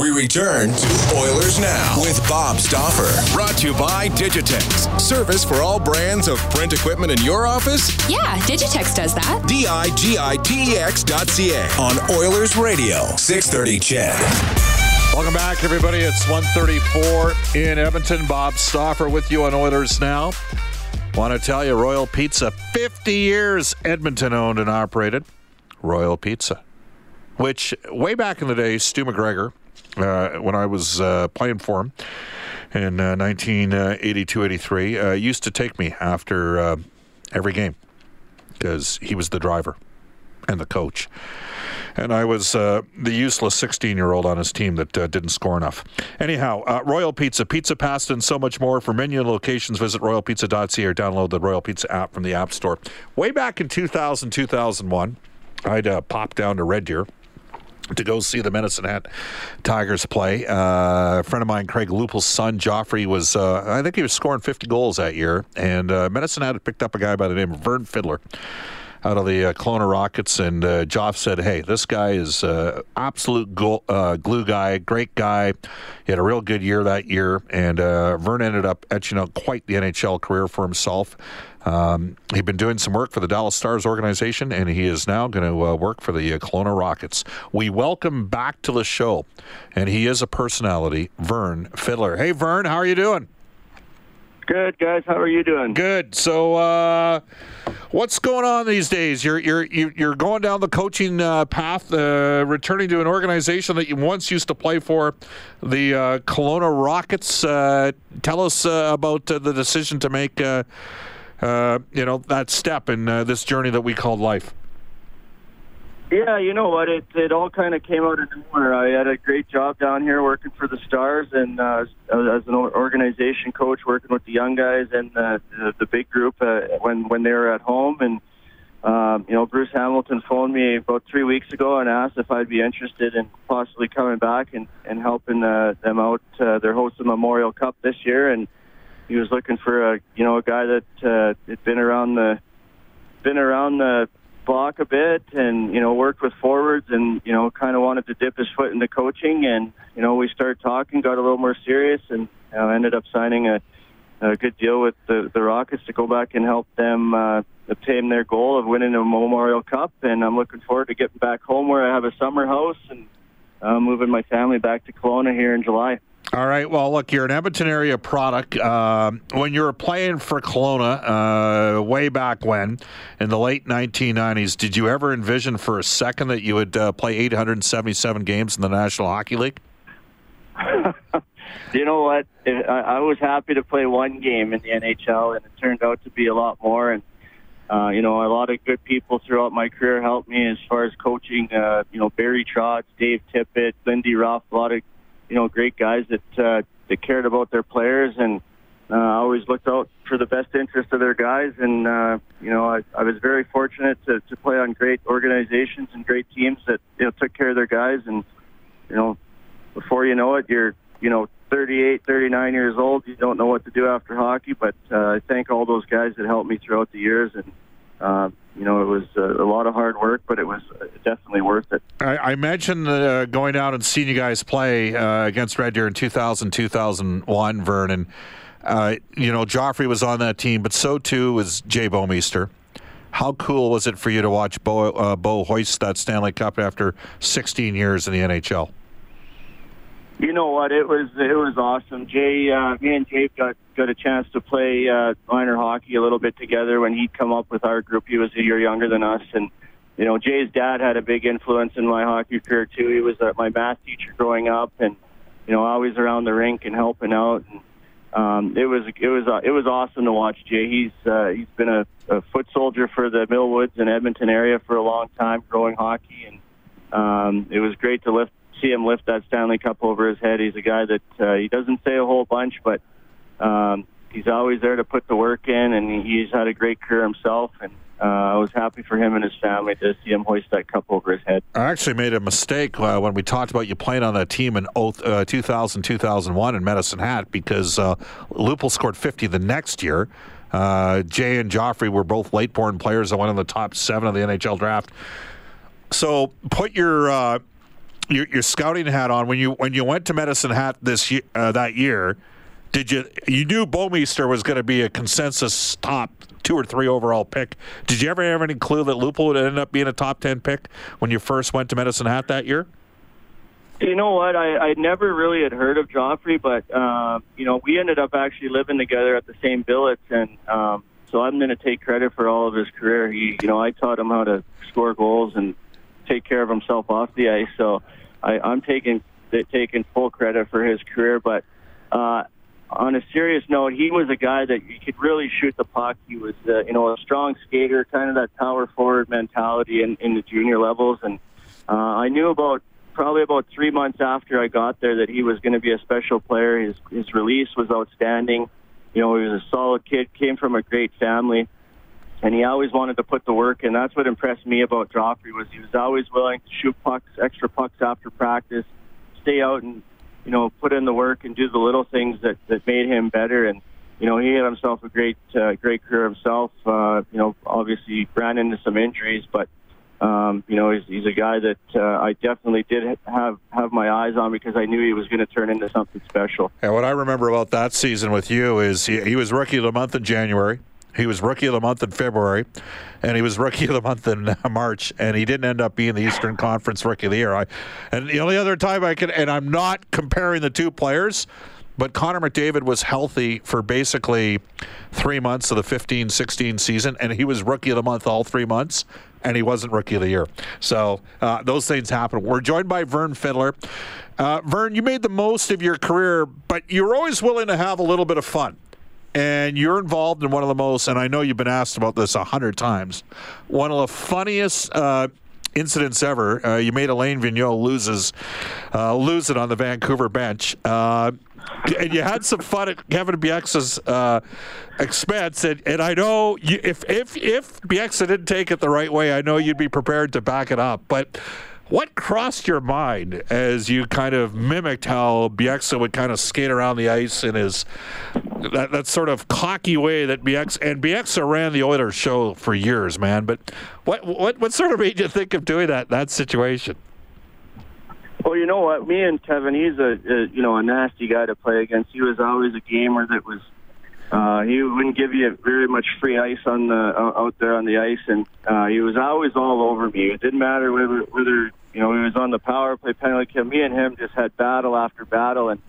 We return to Oilers Now with Bob Stauffer. Brought to you by Digitex. Service for all brands of print equipment in your office? Yeah, Digitex does that. D I G I T E X dot C A on Oilers Radio, 630 CHED. Welcome back, everybody. It's 134 in Edmonton. Bob Stauffer with you on Oilers Now. Want to tell you, Royal Pizza, 50 years Edmonton owned and operated. Royal Pizza, which way back in the day, Stu McGregor, uh, when I was uh, playing for him in uh, 1982 83, uh, used to take me after uh, every game because he was the driver and the coach. And I was uh, the useless 16 year old on his team that uh, didn't score enough. Anyhow, uh, Royal Pizza, pizza, pasta, and so much more. For menu locations, visit royalpizza.ca or download the Royal Pizza app from the App Store. Way back in 2000, 2001, I'd pop down to Red Deer to go see the Medicine Hat Tigers play. Uh, a friend of mine, Craig Lupul's son, Joffrey, was, uh, I think he was scoring 50 goals that year. And uh, Medicine Hat picked up a guy by the name of Vern Fiddler out of the uh, Kelowna Rockets. And uh, Joff said, hey, this guy is uh, absolute goal, uh, glue guy, great guy. He had a real good year that year. And uh, Vern ended up etching out quite the NHL career for himself. Um, he'd been doing some work for the Dallas Stars organization, and he is now going to uh, work for the uh, Kelowna Rockets. We welcome back to the show, and he is a personality, Vern Fiddler. Hey, Vern, how are you doing? Good guys, how are you doing? Good. So, uh, what's going on these days? You're you're you're going down the coaching uh, path, uh, returning to an organization that you once used to play for, the uh, Kelowna Rockets. Uh, tell us uh, about uh, the decision to make, you know, that step in this journey that we call life. Yeah, you know what? It it all kind of came out of nowhere. I had a great job down here working for the Stars, and uh, as an organization coach, working with the young guys and the the, the big group uh, when when they were at home. And um, you know, Bruce Hamilton phoned me about three weeks ago and asked if I'd be interested in possibly coming back and and helping uh, them out. Uh, they're hosting Memorial Cup this year, and he was looking for a you know a guy that uh, had been around the been around the block a bit and you know worked with forwards and you know kind of wanted to dip his foot into coaching and you know we started talking got a little more serious and you know, ended up signing a, a good deal with the, the Rockets to go back and help them uh, obtain their goal of winning a Memorial Cup and I'm looking forward to getting back home where I have a summer house and uh, moving my family back to Kelowna here in July. All right. Well, look, you're an Edmonton area product. Um, when you were playing for Kelowna uh, way back when, in the late 1990s, did you ever envision for a second that you would uh, play 877 games in the National Hockey League? you know what? I, I was happy to play one game in the NHL, and it turned out to be a lot more. And uh, you know, a lot of good people throughout my career helped me as far as coaching. Uh, you know, Barry Trotz, Dave Tippett, Lindy Ruff, a lot of you know great guys that uh, that cared about their players and uh, always looked out for the best interest of their guys. And uh, you know, I, I was very fortunate to, to play on great organizations and great teams that you know took care of their guys. And you know, before you know it, you're you know 38, 39 years old. You don't know what to do after hockey. But uh, I thank all those guys that helped me throughout the years and. Uh, you know, it was uh, a lot of hard work, but it was definitely worth it. I, I mentioned uh, going out and seeing you guys play uh, against Red Deer in 2000, 2001, Vernon. Uh, you know, Joffrey was on that team, but so too was Jay Bouwmeester. How cool was it for you to watch Bo, uh, Bo hoist that Stanley Cup after 16 years in the NHL? You know what? It was it was awesome. Jay, uh, me and Jay got got a chance to play uh, minor hockey a little bit together when he'd come up with our group. He was a year younger than us, and you know Jay's dad had a big influence in my hockey career too. He was uh, my math teacher growing up, and you know always around the rink and helping out. And um, it was it was uh, it was awesome to watch Jay. He's uh, he's been a, a foot soldier for the Millwoods and Edmonton area for a long time, growing hockey, and um, it was great to lift see him lift that Stanley Cup over his head. He's a guy that uh, he doesn't say a whole bunch, but um, he's always there to put the work in, and he's had a great career himself. And uh, I was happy for him and his family to see him hoist that cup over his head. I actually made a mistake uh, when we talked about you playing on that team in uh, 2000 2001 in Medicine Hat because uh, Lupul scored 50 the next year. Uh, Jay and Joffrey were both late born players that went in the top seven of the NHL draft. So put your, uh, your your scouting hat on when you when you went to Medicine Hat this year, uh, that year. Did you you knew Bouwmeester was going to be a consensus top two or three overall pick? Did you ever have any clue that Lupul would end up being a top ten pick when you first went to Medicine Hat that year? You know what? I, I never really had heard of Joffrey, but uh, you know we ended up actually living together at the same billets, and um, so I'm going to take credit for all of his career. He, you know, I taught him how to score goals and take care of himself off the ice. So I, I'm taking taking full credit for his career. But uh, on a serious note, he was a guy that you could really shoot the puck. He was, uh, you know, a strong skater, kind of that power forward mentality in, in the junior levels. And uh, I knew about probably about three months after I got there that he was going to be a special player. His his release was outstanding. You know, he was a solid kid, came from a great family and he always wanted to put the work in. That's what impressed me about Joffrey was he was always willing to shoot pucks, extra pucks after practice, stay out and you know put in the work and do the little things that that made him better. And you know he had himself a great uh, great career himself. Uh, you know obviously ran into some injuries, but um, you know he's, he's a guy that uh, I definitely did have have my eyes on because I knew he was going to turn into something special. And what I remember about that season with you is he, he was rookie of the month in January. He was rookie of the month in February, and he was rookie of the month in March, and he didn't end up being the Eastern Conference Rookie of the Year. I, and the only other time I can, and I'm not comparing the two players, but Connor McDavid was healthy for basically three months of the 15 16 season, and he was rookie of the month all three months, and he wasn't rookie of the year. So uh, those things happen. We're joined by Vern Fiddler. Uh, Vern, you made the most of your career, but you're always willing to have a little bit of fun and you're involved in one of the most, and I know you've been asked about this a hundred times, one of the funniest uh, incidents ever. Uh, you made Alain Vigneault loses uh, lose it on the Vancouver bench. Uh, and you had some fun at Kevin Bieksa's uh, expense, and, and I know you, if if if Bieksa didn't take it the right way, I know you'd be prepared to back it up. But what crossed your mind as you kind of mimicked how Bieksa would kind of skate around the ice in his that, that sort of cocky way that Bieksa and Bieksa ran the Oilers show for years, man. But what what what sort of made you think of doing that that situation? Well, you know what, me and Kevin, he's a, a you know a nasty guy to play against. He was always a gamer that was uh, he wouldn't give you very much free ice on the out there on the ice, and uh, he was always all over me. It didn't matter whether whether you know he was on the power play penalty kill. Me and him just had battle after battle, and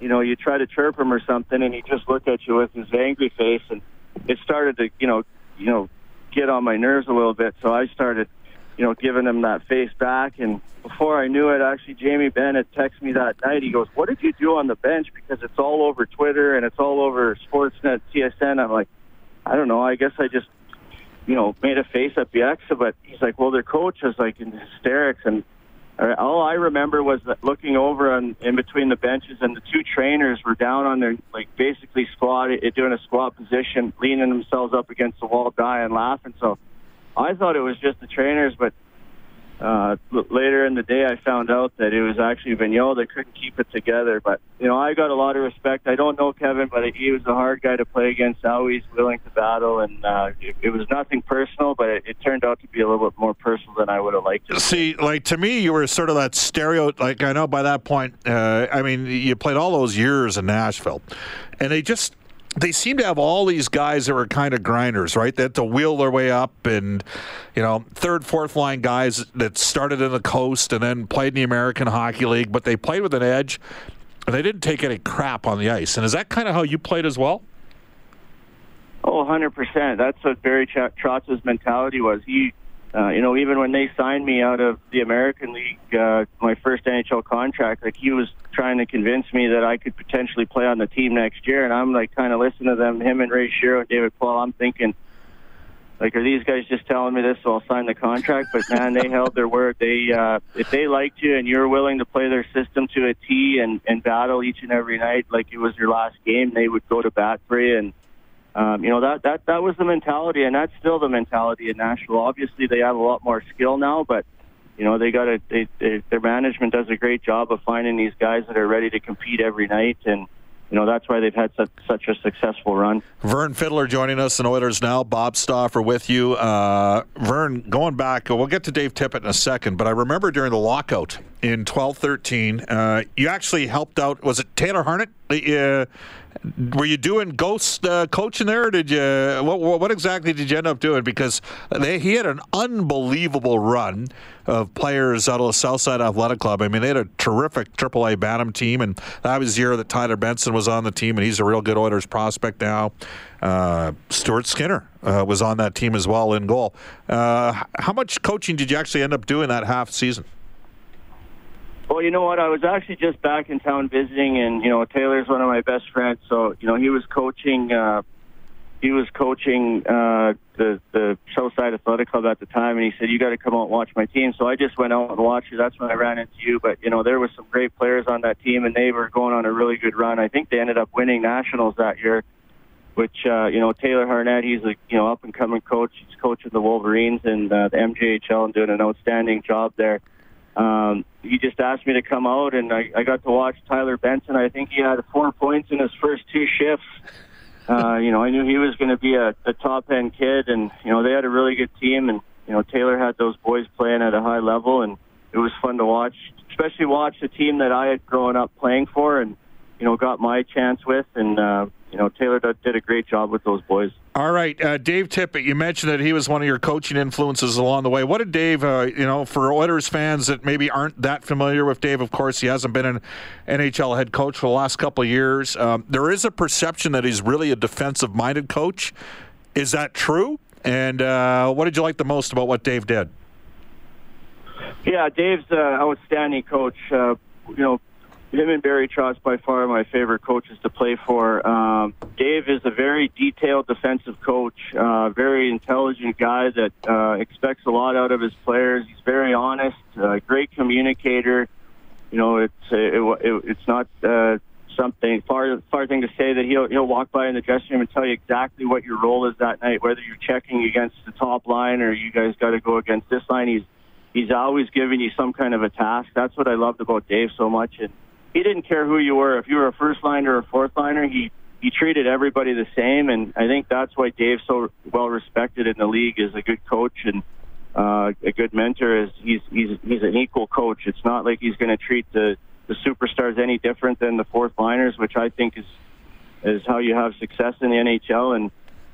you know you try to chirp him or something, and he just looked at you with his angry face, and it started to you know you know get on my nerves a little bit. So I started you know, giving him that face back. And before I knew it, actually, Jamie Benn texted me that night. He goes, "What did you do on the bench?" Because it's all over Twitter and it's all over Sportsnet, TSN. I'm like, I don't know. I guess I just, you know, made a face at Bieksa. But he's like, "Well, their coach is like in hysterics." And uh, all I remember was looking over on, in between the benches, and the two trainers were down on their like basically squat, uh, doing a squat position, leaning themselves up against the wall, dying laughing. So I thought it was just the trainers, but uh, later in the day, I found out that it was actually Vigneault that couldn't keep it together. But you know, I got a lot of respect. I don't know Kevin, but he was a hard guy to play against. Always willing to battle, and uh, it, it was nothing personal, but it, it turned out to be a little bit more personal than I would have liked. To See, like to me, you were sort of that stereo. Like I know by that point, uh, I mean, you played all those years in Nashville, and they just they seem to have all these guys that were kind of grinders, right? Had to wheel their way up and, you know, third, fourth line guys that started in the coast and then played in the American Hockey League, but they played with an edge and they didn't take any crap on the ice. And is that kind of how you played as well? Oh, 100%. That's what Barry Trotz's mentality was. He uh, you know, even when they signed me out of the American League, uh, my first NHL contract, like he was trying to convince me that I could potentially play on the team next year, and I'm like kind of listening to them, him and Ray Shero and David Poile. I'm thinking, like, are these guys just telling me this so I'll sign the contract? But man, they held their word. They uh, if they liked you and you're willing to play their system to a T and and battle each and every night like it was your last game, they would go to bat for you. And um, you know that that that was the mentality, and that's still the mentality in Nashville. Obviously, they have a lot more skill now, but you know they got a they, they, their management does a great job of finding these guys that are ready to compete every night and you know that's why they've had such, such a successful run. Vern Fiddler joining us in Oilers now. Bob Stauffer with you. Uh, Vern, going back, we'll get to Dave Tippett in a second, but I remember during the lockout in 12-13, uh, you actually helped out. Was it Taylor Harnett? Uh, were you doing ghost uh, coaching there, did you? What, what, exactly did you end up doing? Because they, he had an unbelievable run of players out of the Southside Athletic Club. I mean, they had a terrific AAA Bantam team, and that was the year that Tyler Benson was on the team, and he's a real good Oilers prospect now. Uh, Stuart Skinner uh, was on that team as well in goal. Uh, how much coaching did you actually end up doing that half season? Well, you know what? I was actually just back in town visiting, and you know Taylor's one of my best friends. So you know he was coaching. Uh, he was coaching uh, the the Southside Athletic Club at the time, and he said, "You got to come out and watch my team." So I just went out and watched it. That's when I ran into you. But you know there was some great players on that team, and they were going on a really good run. I think they ended up winning nationals that year. Which uh, you know Taylor Harnett, he's a you know up and coming coach. He's coaching the Wolverines and uh, the MJHL and doing an outstanding job there um, he just asked me to come out, and I, I got to watch Tyler Benson. I think he had four points in his first two shifts. Uh, you know, I knew he was going to be a, a top end kid, and you know they had a really good team, and you know Taylor had those boys playing at a high level, and it was fun to watch, especially watch the team that I had grown up playing for, and you know got my chance with, and uh, you know Taylor did a great job with those boys. All right, uh, Dave Tippett. You mentioned that he was one of your coaching influences along the way. What did Dave? Uh, you know, for Oilers fans that maybe aren't that familiar with Dave, of course, he hasn't been an NHL head coach for the last couple of years. Um, there is a perception that he's really a defensive-minded coach. Is that true? And uh, what did you like the most about what Dave did? Yeah, Dave's an outstanding coach. Uh, you know, him and Barry Trotz by far my favorite coaches to play for. Um, Dave is a very detailed defensive coach, uh, very intelligent guy that uh, expects a lot out of his players. He's very honest, uh, great communicator. You know, it's it, it, it's not uh, something far far thing to say that he'll he'll walk by in the dressing room and tell you exactly what your role is that night, whether you're checking against the top line or you guys got to go against this line. He's he's always giving you some kind of a task. That's what I loved about Dave so much and he didn't care who you were. If you were a first liner or a fourth liner, he he treated everybody the same, and I think that's why Dave's so well respected in the league as a good coach and uh, a good mentor. Is he's he's he's an equal coach. It's not like he's going to treat the the superstars any different than the fourth liners, which I think is is how you have success in the NHL. And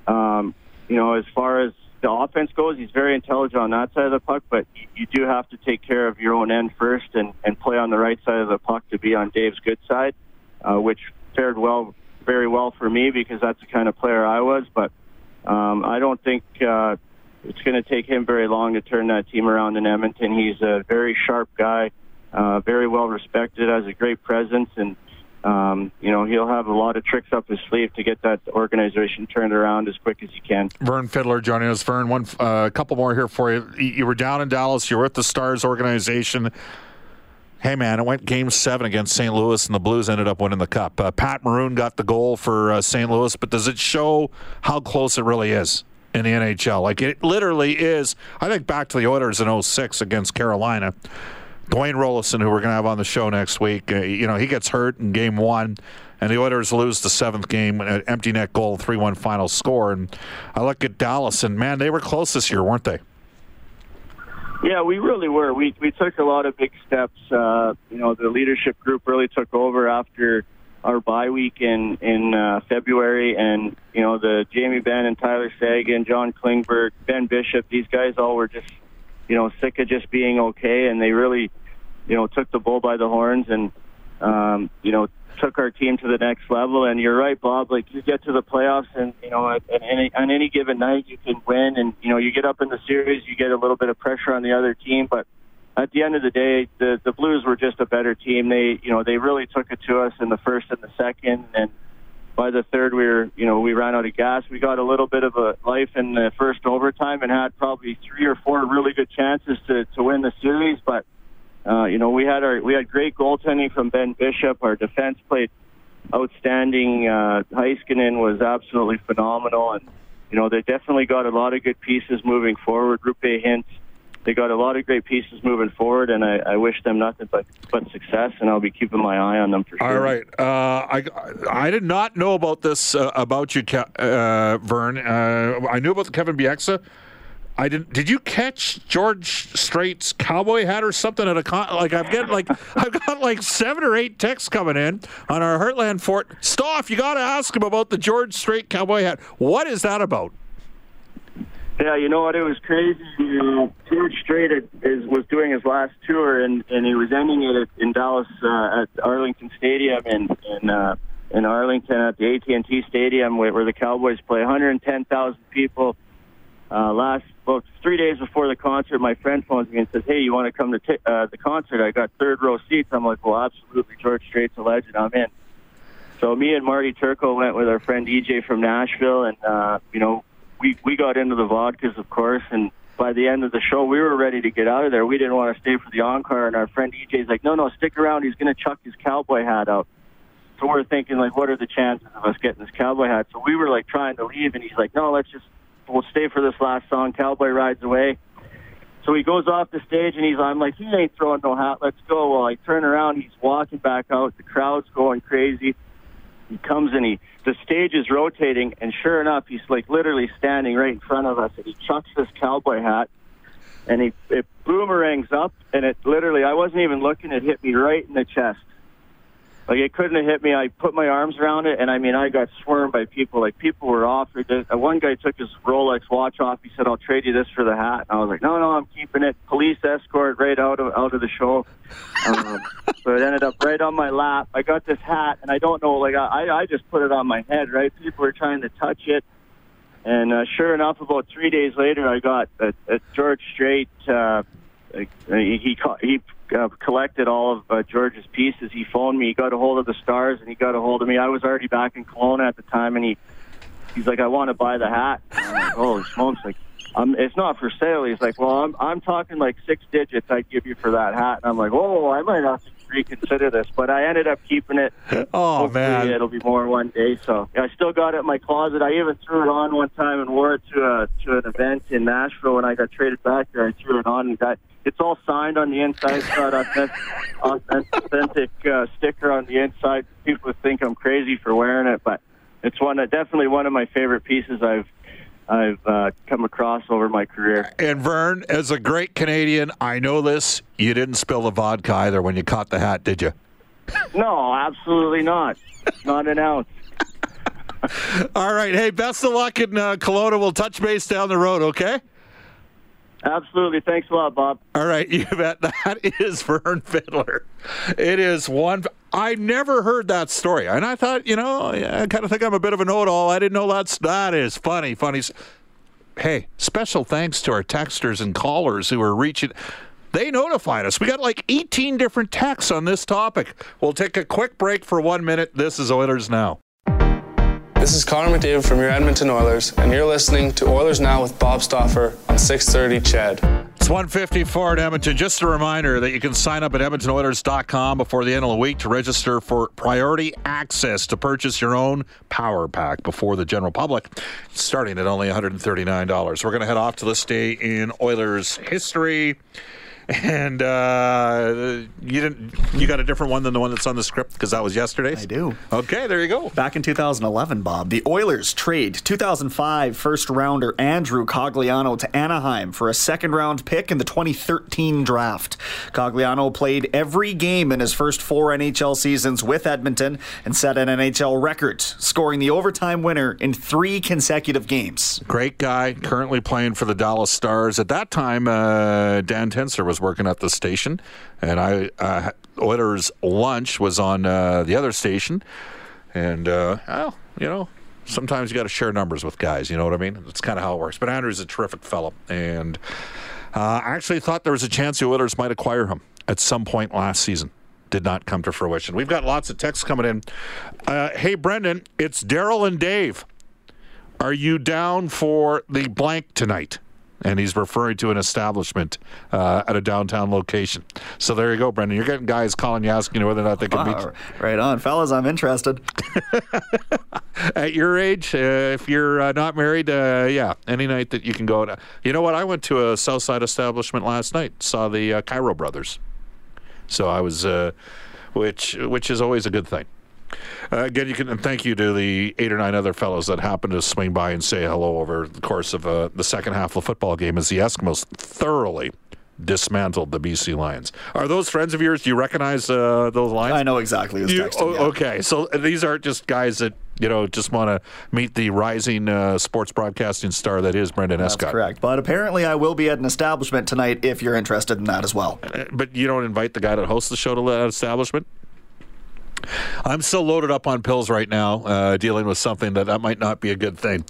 um, you know, as far as the offense goes, he's very intelligent on that side of the puck, but you do have to take care of your own end first and, and play on the right side of the puck to be on Dave's good side, uh, which fared well, very well for me because that's the kind of player I was. But um, I don't think uh, it's going to take him very long to turn that team around in Edmonton. He's a very sharp guy, uh, very well respected, has a great presence, and um, you know, he'll have a lot of tricks up his sleeve to get that organization turned around as quick as he can. Vern Fiddler joining us. Vern, one, a uh, couple more here for you. You were down in Dallas. You were with the Stars organization. Hey, man, it went game seven against St. Louis, and the Blues ended up winning the cup. Uh, Pat Maroon got the goal for uh, St. Louis, but does it show how close it really is in the NHL? Like, it literally is. I think back to the Oilers in 06 against Carolina Dwayne Roloson, who we're going to have on the show next week, uh, you know, he gets hurt in game one, and the Oilers lose the seventh game, an empty net goal, 3 1 final score. And I look at Dallas, and man, they were close this year, weren't they? Yeah, we really were. We we took a lot of big steps. Uh, you know, the leadership group really took over after our bye week in in uh, February, and you know the Jamie Benn and Tyler Seguin, John Klingberg, Ben Bishop. These guys all were just you know sick of just being okay, and they really you know, took the bull by the horns and, um, you know, took our team to the next level. And you're right, Bob. Like you get to the playoffs, and you know, at, at any, on any given night, you can win. And you know, you get up in the series, you get a little bit of pressure on the other team, but at the end of the day, the the Blues were just a better team. They, you know, they really took it to us in the first and the second, and by the third, we were, you know, we ran out of gas. We got a little bit of a life in the first overtime and had probably three or four really good chances to to win the series. But uh, you know, we had our we had great goaltending from Ben Bishop. Our defense played outstanding. Uh, Heiskanen was absolutely phenomenal, and you know, they definitely got a lot of good pieces moving forward. Roope Hintz. they got a lot of great pieces moving forward, and I, I, wish them nothing but, but success. And I'll be keeping my eye on them for sure. All right, uh, I I did not know about this uh, about you, uh, Vern. Uh, I knew about the Kevin Bieksa. I didn't. Did you catch George Strait's cowboy hat or something at a con? Like I've got like I've got like seven or eight texts coming in on our Heartland Ford. Stoff, you got to ask him about the George Strait cowboy hat. What is that about? Yeah, you know what? It was crazy. Uh, George Strait is, was doing his last tour, and, and he was ending it at, in Dallas uh, at Arlington Stadium in in, uh, in Arlington at the AT&T Stadium where, where the Cowboys play. 110,000 people. Uh, last about three days before the concert, my friend phones me and says, "Hey, you want to come to t- uh, the concert? I got third row seats." I'm like, "Well, absolutely. George Strait's a legend. I'm in." So me and Marty Turco went with our friend EJ from Nashville, and uh, you know we we got into the vodkas, of course, and by the end of the show, we were ready to get out of there. We didn't want to stay for the encore, and our friend EJ's like, "No, no, stick around. He's going to chuck his cowboy hat out." So we're thinking, like, what are the chances of us getting this cowboy hat? So we were like trying to leave, and he's like, "No, let's just we'll stay for this last song." Cowboy rides away. So he goes off the stage, and he's I'm like, "He ain't throwing no hat. Let's go." Well, I turn around, he's walking back out. The crowd's going crazy. He comes and he the stage is rotating, and sure enough, he's like literally standing right in front of us, and he chucks this cowboy hat, and he it boomerangs up, and it literally I wasn't even looking, it hit me right in the chest. Like it couldn't have hit me. I put my arms around it, and I mean, I got swarmed by people. Like people were offered. Uh, one guy took his Rolex watch off. He said, "I'll trade you this for the hat." And I was like, "No, no, I'm keeping it." Police escort right out of out of the show. Um, so it ended up right on my lap. I got this hat, and I don't know. Like I, I just put it on my head. Right? People were trying to touch it, and uh, sure enough, about three days later, I got a, a George Strait. Uh, he he he uh, collected all of uh, George's pieces. He phoned me. He got a hold of the Stars, and he got a hold of me. I was already back in Kelowna at the time, and he he's like, "I want to buy the hat." Like, "Holy smokes!" Like, um, it's not for sale. He's like, "Well, I'm I'm talking like six digits. I'd give you for that hat." And I'm like, "Oh, I might have to reconsider this." But I ended up keeping it. Oh Hopefully man, it'll be more one day. So yeah, I still got it in my closet. I even threw it on one time and wore it to a to an event in Nashville when I got traded back there. I threw it on and got it's all signed on the inside. It's got authentic, authentic uh, sticker on the inside. People think I'm crazy for wearing it, but it's one definitely one of my favorite pieces I've I've uh, come across over my career. And Vern, as a great Canadian, I know this. You didn't spill the vodka either when you caught the hat, did you? No, absolutely not. Not an ounce. All right. Hey, best of luck in uh, Kelowna. We'll touch base down the road, okay? Absolutely. Thanks a lot, Bob. All right, you bet. That is Vern Fiddler. It is one. I never heard that story, and I thought, you know, I kind of think I'm a bit of a know-it-all. I didn't know that's that is funny, funny. Hey, special thanks to our texters and callers who are reaching. They notified us. We got like 18 different texts on this topic. We'll take a quick break for one minute. This is Oilers Now. This is Connor McDavid from your Edmonton Oilers, and you're listening to Oilers Now with Bob Stauffer on 630 CHED. It's 154 at Edmonton. Just a reminder that you can sign up at EdmontonOilers.com before the end of the week to register for priority access to purchase your own power pack before the general public, starting at only $139. We're going to head off to this day in Oilers history. And uh, you didn't. You got a different one than the one that's on the script because that was yesterday's. I do. Okay, there you go. Back in 2011, Bob, the Oilers trade 2005 first rounder Andrew Cogliano to Anaheim for a second round pick in the 2013 draft. Cogliano played every game in his first four NHL seasons with Edmonton and set an NHL record, scoring the overtime winner in three consecutive games. Great guy, currently playing for the Dallas Stars. At that time, uh, Dan Tencer was working at the station, and I uh, Oilers lunch was on uh, the other station, and uh, well, you know. Sometimes you got to share numbers with guys, you know what I mean? That's kind of how it works. But Andrew's a terrific fellow, and uh, I actually thought there was a chance the Oilers might acquire him at some point last season. did not come to fruition. We've got lots of texts coming in. Uh, hey, Brendan, it's Daryl and Dave. Are you down for the blank tonight? And he's referring to an establishment uh, at a downtown location. So there you go, Brendan. You're getting guys calling you asking you whether or not they can meet. Wow, right on, fellas. I'm interested. At your age, uh, if you're uh, not married, uh, yeah, any night that you can go. To, you know what? I went to a Southside establishment last night. Saw the uh, Cairo brothers. So I was, uh, which which is always a good thing. Uh, again, you can and thank you to the eight or nine other fellows that happened to swing by and say hello over the course of uh, the second half of the football game as the Eskimos thoroughly dismantled the BC Lions. Are those friends of yours? Do you recognize uh, those Lions? I know exactly who's You- texting. oh, yeah. Okay, so these aren't just guys that you know just want to meet the rising uh, sports broadcasting star that is Brendan That's Escott. correct. But apparently, I will be at an establishment tonight if you're interested in that as well. Uh, But you don't invite the guy that hosts the show to that establishment. I'm so loaded up on pills right now, uh, dealing with something that that might not be a good thing.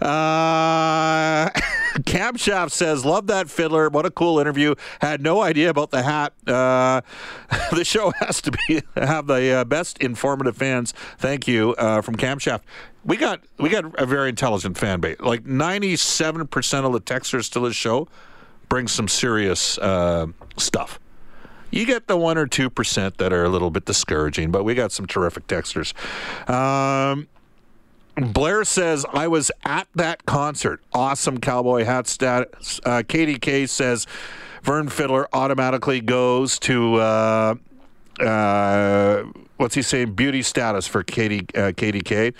Uh, Camshaft says, "Love that fiddler. What a cool interview. Had no idea about the hat. Uh, the show has to be have the uh, best informative fans. Thank you uh, from Camshaft. We got we got a very intelligent fan base. Like 97 percent of the texters to this show bring some serious uh, stuff." You get the one or two percent that are a little bit discouraging, but we got some terrific texters. Um, Blair says, I was at that concert. Awesome cowboy hat status. Uh, Katie K says, Vern Fiddler automatically goes to, uh, uh, what's he saying, beauty status for Katie, uh, Katie K.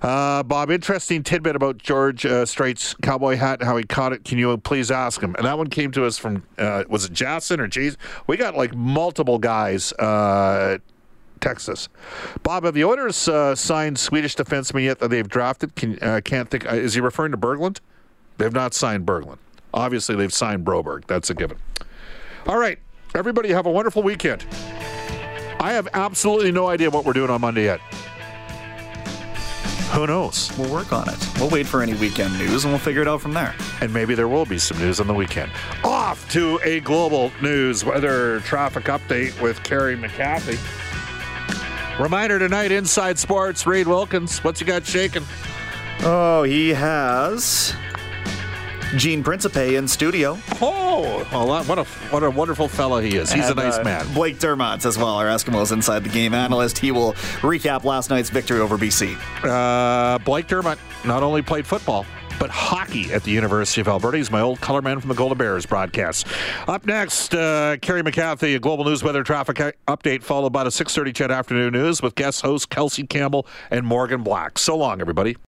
Uh, Bob, interesting tidbit about George uh, Strait's cowboy hat and how he caught it. Can you please ask him? And that one came to us from, uh, was it Jason or Jason? We got like multiple guys uh, Texas. Bob, have the Oilers signed Swedish defenseman yet that they've drafted? Can, can't think. Is he referring to Berglund? They've not signed Berglund. Obviously, they've signed Broberg. That's a given. All right, everybody, have a wonderful weekend. I have absolutely no idea what we're doing on Monday yet. Who knows? We'll work on it. We'll wait for any weekend news and we'll figure it out from there. and maybe there will be some news on the weekend. Off to a global news weather traffic update with Carrie McCarthy. Reminder tonight, Inside Sports, Reid Wilkins. What's you got shaking? Oh, he has Gene Principe in studio. Oh, well, what a what a wonderful fellow he is. He's And, a nice uh, man. Blake Dermott as well, our Eskimos Inside the Game analyst. He will recap last night's victory over BC. Uh, Blake Dermott not only played football, but hockey at the University of Alberta. He's my old color man from the Golden Bears broadcast. Up next, uh, Kerry McCarthy, a global news weather traffic update, followed by the 6.30 CHED Afternoon News with guest hosts Kelsey Campbell and Morgan Black. So long, everybody.